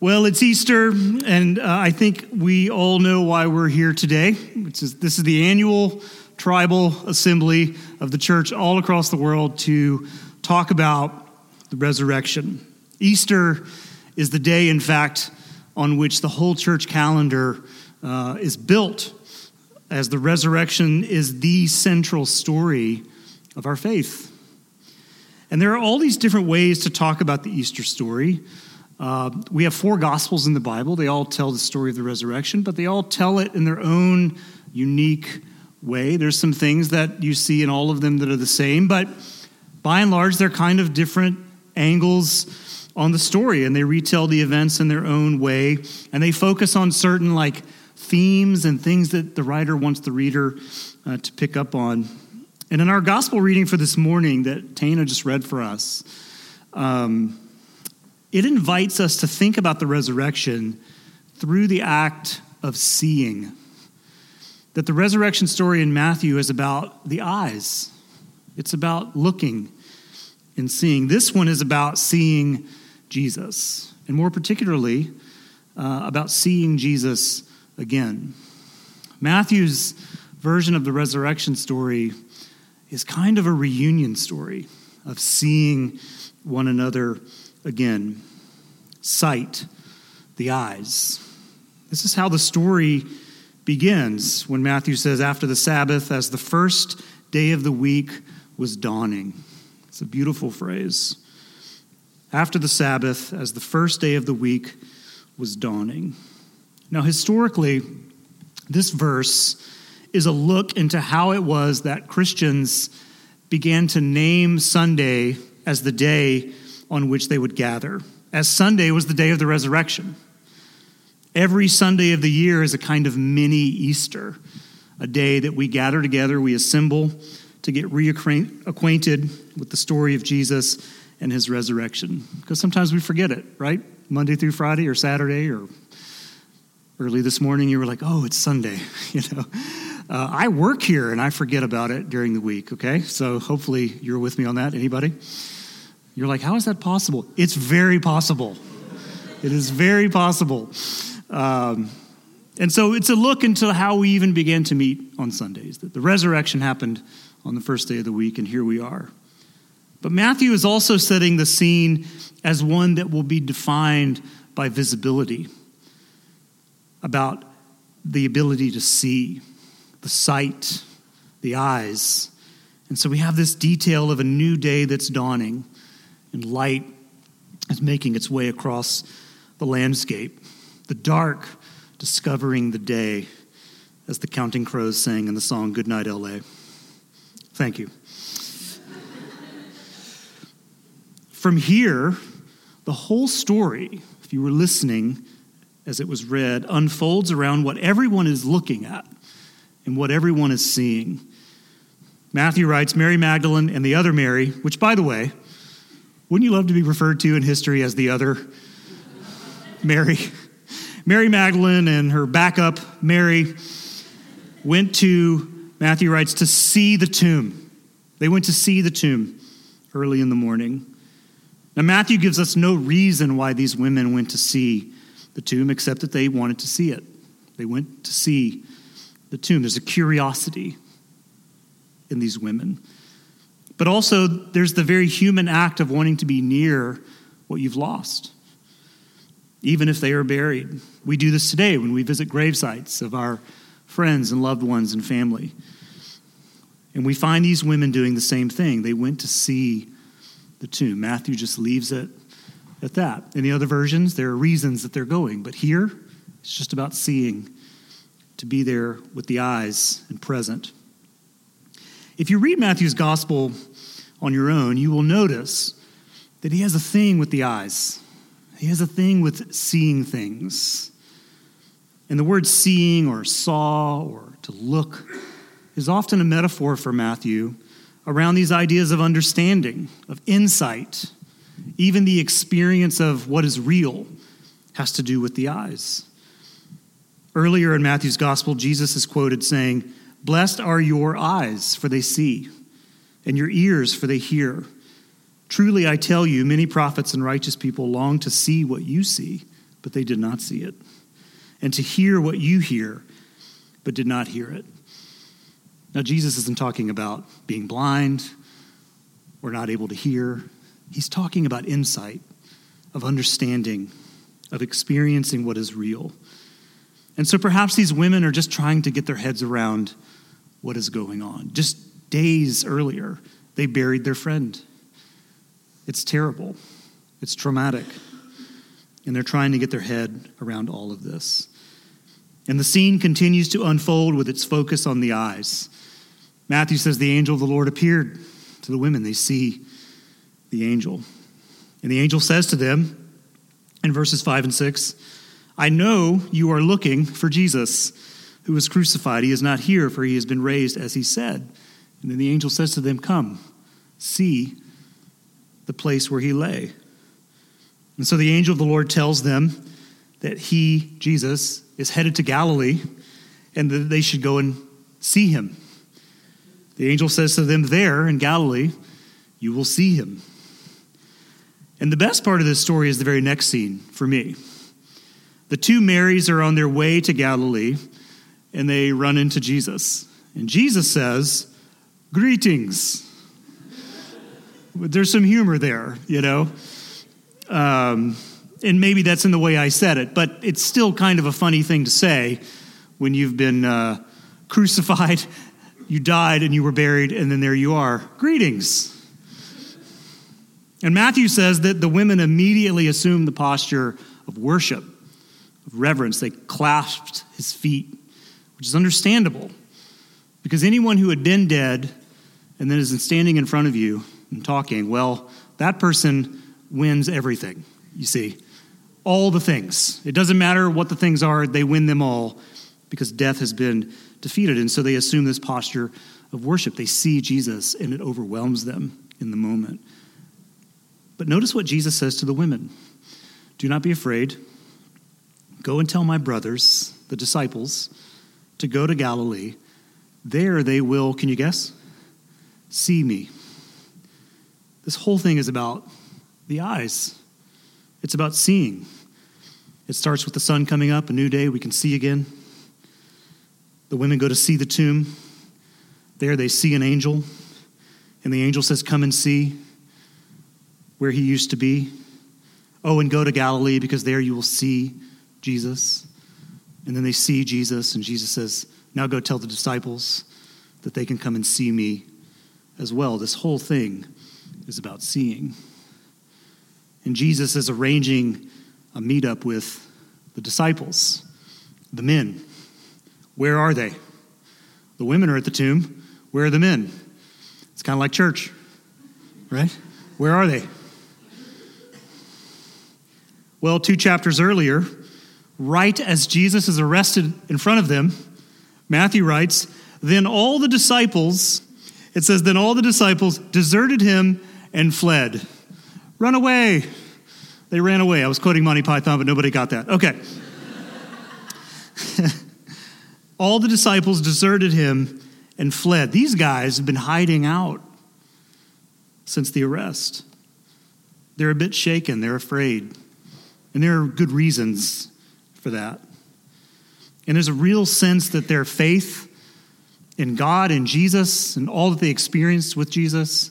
Well, it's Easter, and uh, I think we all know why we're here today. Is, this is the annual tribal assembly of the church all across the world to talk about the resurrection. Easter is the day, in fact, on which the whole church calendar uh, is built, as the resurrection is the central story of our faith. And there are all these different ways to talk about the Easter story. Uh, we have four gospels in the Bible. They all tell the story of the resurrection, but they all tell it in their own unique way. There's some things that you see in all of them that are the same, but by and large, they're kind of different angles on the story, and they retell the events in their own way, and they focus on certain like themes and things that the writer wants the reader uh, to pick up on. And in our gospel reading for this morning that Tana just read for us, um, it invites us to think about the resurrection through the act of seeing. That the resurrection story in Matthew is about the eyes, it's about looking and seeing. This one is about seeing Jesus, and more particularly, uh, about seeing Jesus again. Matthew's version of the resurrection story is kind of a reunion story of seeing one another again. Sight, the eyes. This is how the story begins when Matthew says, After the Sabbath, as the first day of the week was dawning. It's a beautiful phrase. After the Sabbath, as the first day of the week was dawning. Now, historically, this verse is a look into how it was that Christians began to name Sunday as the day on which they would gather, as Sunday was the day of the resurrection. Every Sunday of the year is a kind of mini Easter, a day that we gather together, we assemble to get reacquainted with the story of Jesus and his resurrection. Because sometimes we forget it, right? Monday through Friday or Saturday or early this morning, you were like, oh, it's Sunday, you know. Uh, I work here and I forget about it during the week, okay? So hopefully you're with me on that. Anybody? You're like, how is that possible? It's very possible. it is very possible. Um, and so it's a look into how we even began to meet on Sundays. That the resurrection happened on the first day of the week, and here we are. But Matthew is also setting the scene as one that will be defined by visibility, about the ability to see the sight, the eyes. And so we have this detail of a new day that's dawning, and light is making its way across the landscape. The dark discovering the day, as the Counting Crows sang in the song Goodnight, LA. Thank you. From here, the whole story, if you were listening as it was read, unfolds around what everyone is looking at and what everyone is seeing. Matthew writes Mary Magdalene and the other Mary, which, by the way, wouldn't you love to be referred to in history as the other Mary? Mary Magdalene and her backup, Mary, went to, Matthew writes, to see the tomb. They went to see the tomb early in the morning. Now, Matthew gives us no reason why these women went to see the tomb except that they wanted to see it. They went to see the tomb. There's a curiosity in these women. But also, there's the very human act of wanting to be near what you've lost, even if they are buried. We do this today when we visit grave sites of our friends and loved ones and family. And we find these women doing the same thing. They went to see the tomb. Matthew just leaves it at that. In the other versions, there are reasons that they're going, but here, it's just about seeing to be there with the eyes and present. If you read Matthew's gospel on your own, you will notice that he has a thing with the eyes. He has a thing with seeing things. And the word seeing or saw or to look is often a metaphor for Matthew around these ideas of understanding, of insight. Even the experience of what is real has to do with the eyes. Earlier in Matthew's gospel, Jesus is quoted saying, Blessed are your eyes, for they see, and your ears, for they hear. Truly, I tell you, many prophets and righteous people long to see what you see, but they did not see it, and to hear what you hear, but did not hear it. Now, Jesus isn't talking about being blind or not able to hear. He's talking about insight, of understanding, of experiencing what is real. And so perhaps these women are just trying to get their heads around what is going on. Just days earlier, they buried their friend. It's terrible, it's traumatic. And they're trying to get their head around all of this. And the scene continues to unfold with its focus on the eyes. Matthew says the angel of the Lord appeared to the women. They see the angel. And the angel says to them in verses 5 and 6 I know you are looking for Jesus who was crucified. He is not here, for he has been raised as he said. And then the angel says to them, Come, see the place where he lay. And so the angel of the Lord tells them that he, Jesus, is headed to Galilee and that they should go and see him. The angel says to them, There in Galilee, you will see him. And the best part of this story is the very next scene for me. The two Marys are on their way to Galilee and they run into Jesus. And Jesus says, Greetings. There's some humor there, you know. Um, and maybe that's in the way I said it, but it's still kind of a funny thing to say when you've been uh, crucified, you died, and you were buried, and then there you are. Greetings. And Matthew says that the women immediately assumed the posture of worship, of reverence. They clasped his feet, which is understandable because anyone who had been dead and then is standing in front of you and talking, well, that person wins everything, you see. All the things. It doesn't matter what the things are, they win them all because death has been defeated. And so they assume this posture of worship. They see Jesus and it overwhelms them in the moment. But notice what Jesus says to the women Do not be afraid. Go and tell my brothers, the disciples, to go to Galilee. There they will, can you guess? See me. This whole thing is about the eyes, it's about seeing. It starts with the sun coming up, a new day, we can see again. The women go to see the tomb. There they see an angel, and the angel says, Come and see where he used to be. Oh, and go to Galilee because there you will see Jesus. And then they see Jesus, and Jesus says, Now go tell the disciples that they can come and see me as well. This whole thing is about seeing. And Jesus is arranging a meetup with the disciples, the men. Where are they? The women are at the tomb. Where are the men? It's kind of like church, right? Where are they? Well, two chapters earlier, right as Jesus is arrested in front of them, Matthew writes, Then all the disciples, it says, Then all the disciples deserted him and fled. Run away. They ran away. I was quoting Monty Python, but nobody got that. Okay. all the disciples deserted him and fled. These guys have been hiding out since the arrest. They're a bit shaken, they're afraid. And there are good reasons for that. And there's a real sense that their faith in God and Jesus and all that they experienced with Jesus,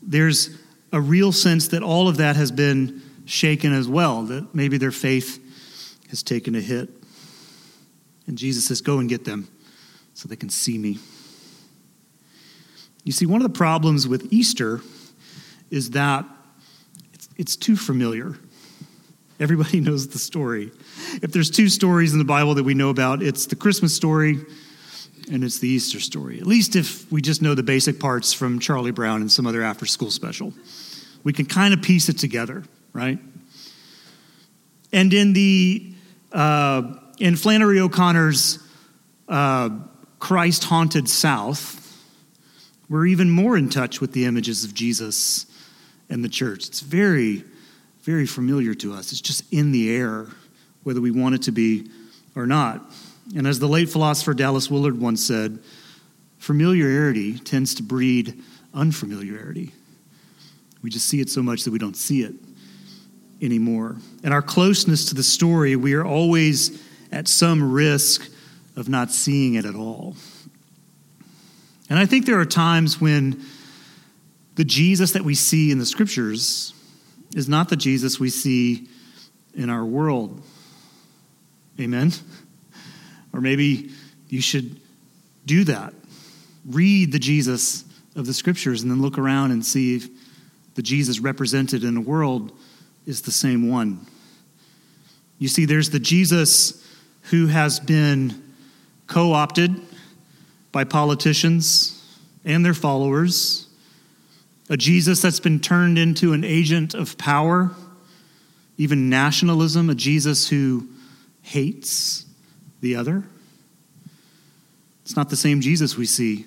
there's a real sense that all of that has been shaken as well, that maybe their faith has taken a hit. And Jesus says, Go and get them so they can see me. You see, one of the problems with Easter is that it's, it's too familiar. Everybody knows the story. If there's two stories in the Bible that we know about, it's the Christmas story and it's the Easter story. At least if we just know the basic parts from Charlie Brown and some other after school special. We can kind of piece it together, right? And in the uh, in Flannery O'Connor's uh, Christ Haunted South, we're even more in touch with the images of Jesus and the church. It's very very familiar to us. It's just in the air, whether we want it to be or not. And as the late philosopher Dallas Willard once said, familiarity tends to breed unfamiliarity. We just see it so much that we don't see it anymore. And our closeness to the story, we are always at some risk of not seeing it at all. And I think there are times when the Jesus that we see in the scriptures is not the Jesus we see in our world. Amen? Or maybe you should do that. Read the Jesus of the scriptures and then look around and see if the Jesus represented in the world is the same one. You see, there's the Jesus who has been co opted by politicians and their followers, a Jesus that's been turned into an agent of power, even nationalism, a Jesus who hates the other. It's not the same Jesus we see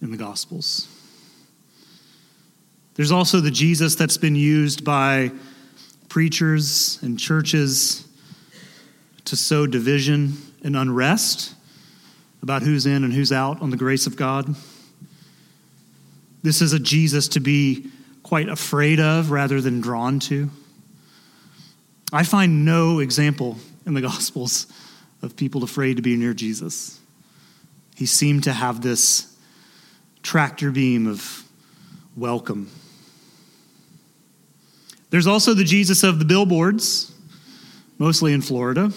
in the Gospels. There's also the Jesus that's been used by preachers and churches to sow division and unrest about who's in and who's out on the grace of God. This is a Jesus to be quite afraid of rather than drawn to. I find no example in the Gospels of people afraid to be near Jesus. He seemed to have this tractor beam of welcome. There's also the Jesus of the billboards, mostly in Florida.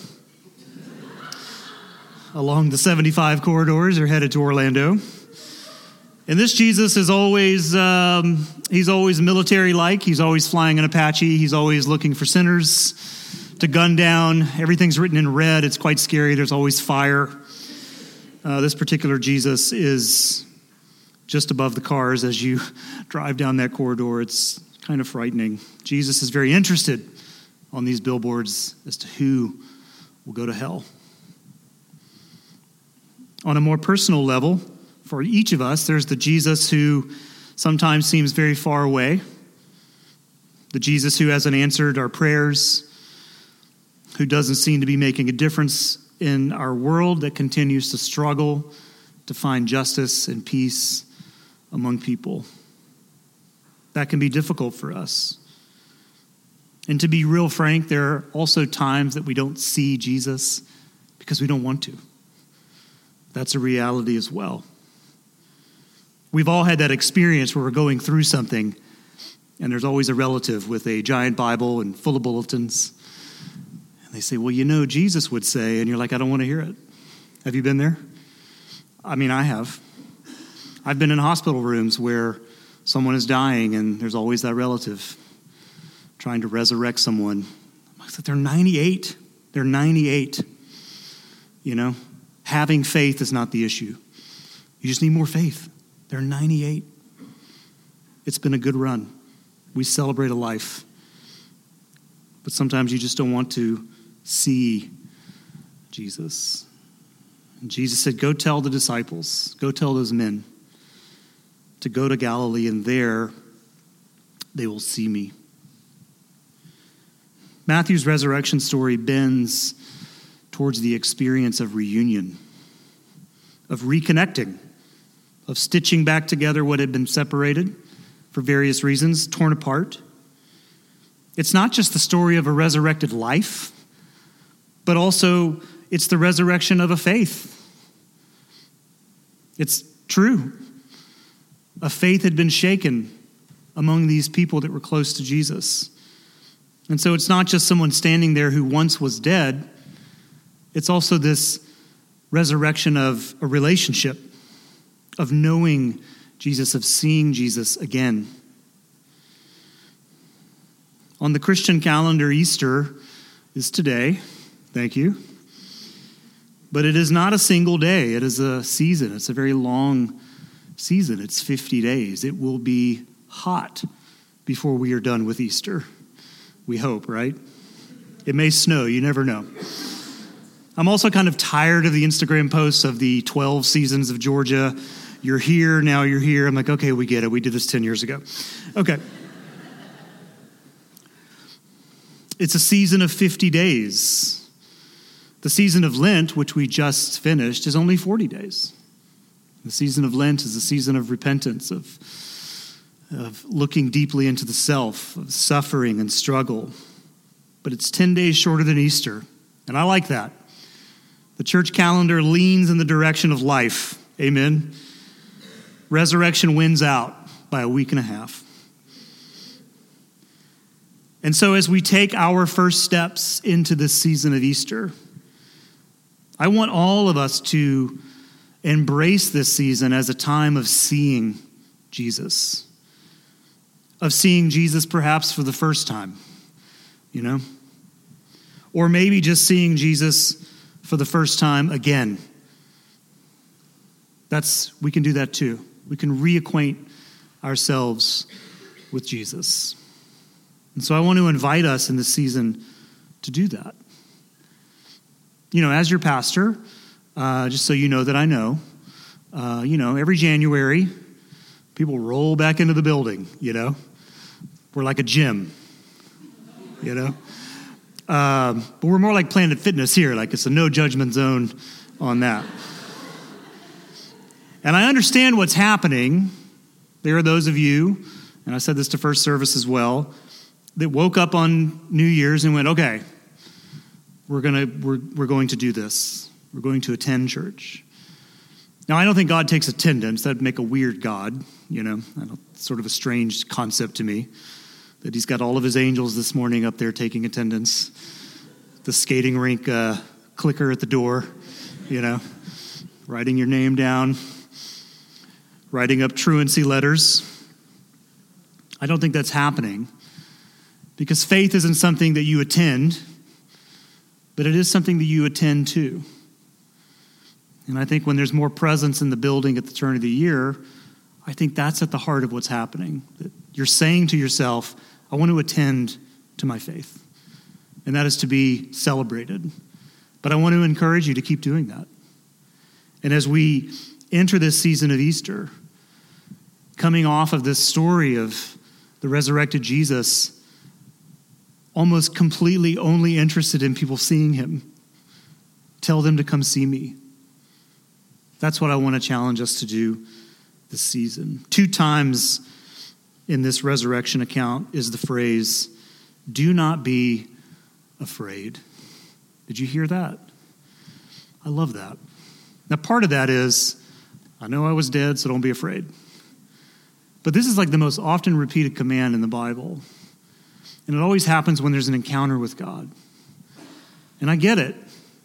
Along the 75 corridors are headed to Orlando. And this Jesus is always, um, he's always military like. He's always flying an Apache. He's always looking for sinners to gun down. Everything's written in red. It's quite scary. There's always fire. Uh, this particular Jesus is just above the cars as you drive down that corridor. It's kind of frightening. Jesus is very interested on these billboards as to who will go to hell. On a more personal level, for each of us, there's the Jesus who sometimes seems very far away, the Jesus who hasn't answered our prayers, who doesn't seem to be making a difference in our world, that continues to struggle to find justice and peace among people. That can be difficult for us. And to be real frank, there are also times that we don't see Jesus because we don't want to. That's a reality as well. We've all had that experience where we're going through something and there's always a relative with a giant Bible and full of bulletins. And they say, Well, you know, Jesus would say, and you're like, I don't want to hear it. Have you been there? I mean, I have. I've been in hospital rooms where someone is dying and there's always that relative trying to resurrect someone. I said, They're 98. They're 98. You know, having faith is not the issue. You just need more faith. They're 98. It's been a good run. We celebrate a life. But sometimes you just don't want to see Jesus. And Jesus said, Go tell the disciples, go tell those men to go to Galilee, and there they will see me. Matthew's resurrection story bends towards the experience of reunion, of reconnecting of stitching back together what had been separated for various reasons, torn apart. It's not just the story of a resurrected life, but also it's the resurrection of a faith. It's true. A faith had been shaken among these people that were close to Jesus. And so it's not just someone standing there who once was dead, it's also this resurrection of a relationship of knowing Jesus, of seeing Jesus again. On the Christian calendar, Easter is today. Thank you. But it is not a single day, it is a season. It's a very long season. It's 50 days. It will be hot before we are done with Easter. We hope, right? It may snow, you never know. I'm also kind of tired of the Instagram posts of the 12 seasons of Georgia you're here, now you're here. I'm like, okay, we get it. We did this 10 years ago. Okay. It's a season of 50 days. The season of Lent, which we just finished, is only 40 days. The season of Lent is a season of repentance, of, of looking deeply into the self, of suffering and struggle. but it's 10 days shorter than Easter. And I like that. The church calendar leans in the direction of life. Amen. Resurrection wins out by a week and a half. And so, as we take our first steps into this season of Easter, I want all of us to embrace this season as a time of seeing Jesus, of seeing Jesus perhaps for the first time, you know? Or maybe just seeing Jesus for the first time again. That's, we can do that too. We can reacquaint ourselves with Jesus. And so I want to invite us in this season to do that. You know, as your pastor, uh, just so you know that I know, uh, you know, every January, people roll back into the building, you know. We're like a gym, you know. Um, but we're more like Planet Fitness here, like it's a no judgment zone on that. And I understand what's happening. There are those of you, and I said this to first service as well, that woke up on New Year's and went, okay, we're, gonna, we're, we're going to do this. We're going to attend church. Now, I don't think God takes attendance. That'd make a weird God, you know, sort of a strange concept to me that he's got all of his angels this morning up there taking attendance. The skating rink uh, clicker at the door, you know, writing your name down, writing up truancy letters. I don't think that's happening. Because faith isn't something that you attend, but it is something that you attend to. And I think when there's more presence in the building at the turn of the year, I think that's at the heart of what's happening. That you're saying to yourself, I want to attend to my faith. And that is to be celebrated. But I want to encourage you to keep doing that. And as we enter this season of Easter, coming off of this story of the resurrected Jesus, almost completely only interested in people seeing him. Tell them to come see me. That's what I want to challenge us to do this season. Two times in this resurrection account is the phrase, do not be afraid. Did you hear that? I love that. Now, part of that is, I know I was dead, so don't be afraid. But this is like the most often repeated command in the Bible. And it always happens when there's an encounter with God. And I get it.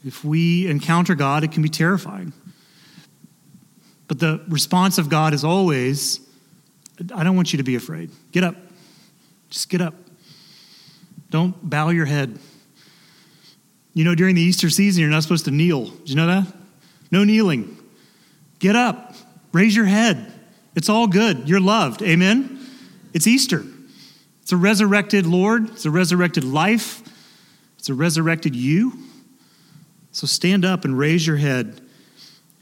If we encounter God, it can be terrifying. But the response of God is always, I don't want you to be afraid. Get up. Just get up. Don't bow your head. You know, during the Easter season, you're not supposed to kneel. Did you know that? No kneeling. Get up. Raise your head. It's all good. You're loved. Amen? It's Easter. It's a resurrected Lord, it's a resurrected life, it's a resurrected you. So stand up and raise your head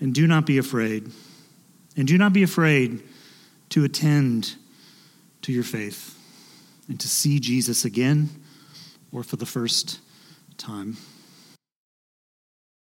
and do not be afraid. And do not be afraid to attend to your faith and to see Jesus again or for the first time.